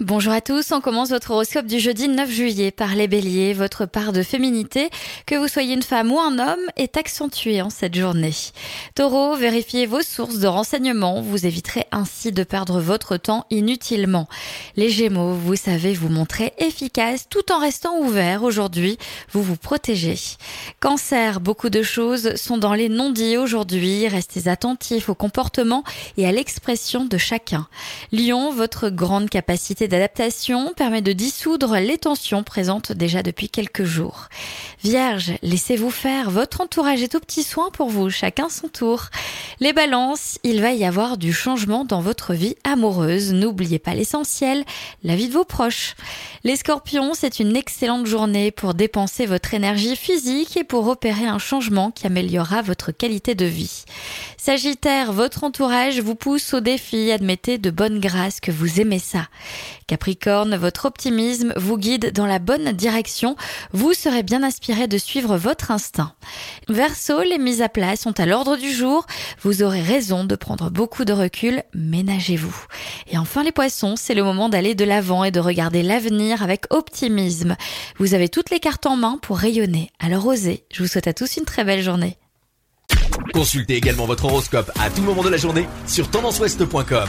Bonjour à tous, on commence votre horoscope du jeudi 9 juillet par les béliers. Votre part de féminité, que vous soyez une femme ou un homme, est accentuée en cette journée. Taureau, vérifiez vos sources de renseignements, vous éviterez ainsi de perdre votre temps inutilement. Les gémeaux, vous savez vous montrer efficace tout en restant ouvert aujourd'hui, vous vous protégez. Cancer, beaucoup de choses sont dans les non-dits aujourd'hui, restez attentifs au comportement et à l'expression de chacun. Lion, votre grande capacité d'adaptation permet de dissoudre les tensions présentes déjà depuis quelques jours. Vierge, laissez-vous faire, votre entourage est au petit soin pour vous, chacun son tour. Les balances, il va y avoir du changement dans votre vie amoureuse, n'oubliez pas l'essentiel, la vie de vos proches. Les scorpions, c'est une excellente journée pour dépenser votre énergie physique et pour opérer un changement qui améliorera votre qualité de vie. Sagittaire, votre entourage vous pousse au défi, admettez de bonne grâce que vous aimez ça. Capricorne, votre optimisme vous guide dans la bonne direction. Vous serez bien inspiré de suivre votre instinct. Verseau, les mises à plat sont à l'ordre du jour. Vous aurez raison de prendre beaucoup de recul. Ménagez-vous. Et enfin les poissons, c'est le moment d'aller de l'avant et de regarder l'avenir avec optimisme. Vous avez toutes les cartes en main pour rayonner. Alors osez. Je vous souhaite à tous une très belle journée. Consultez également votre horoscope à tout moment de la journée sur tendanceouest.com.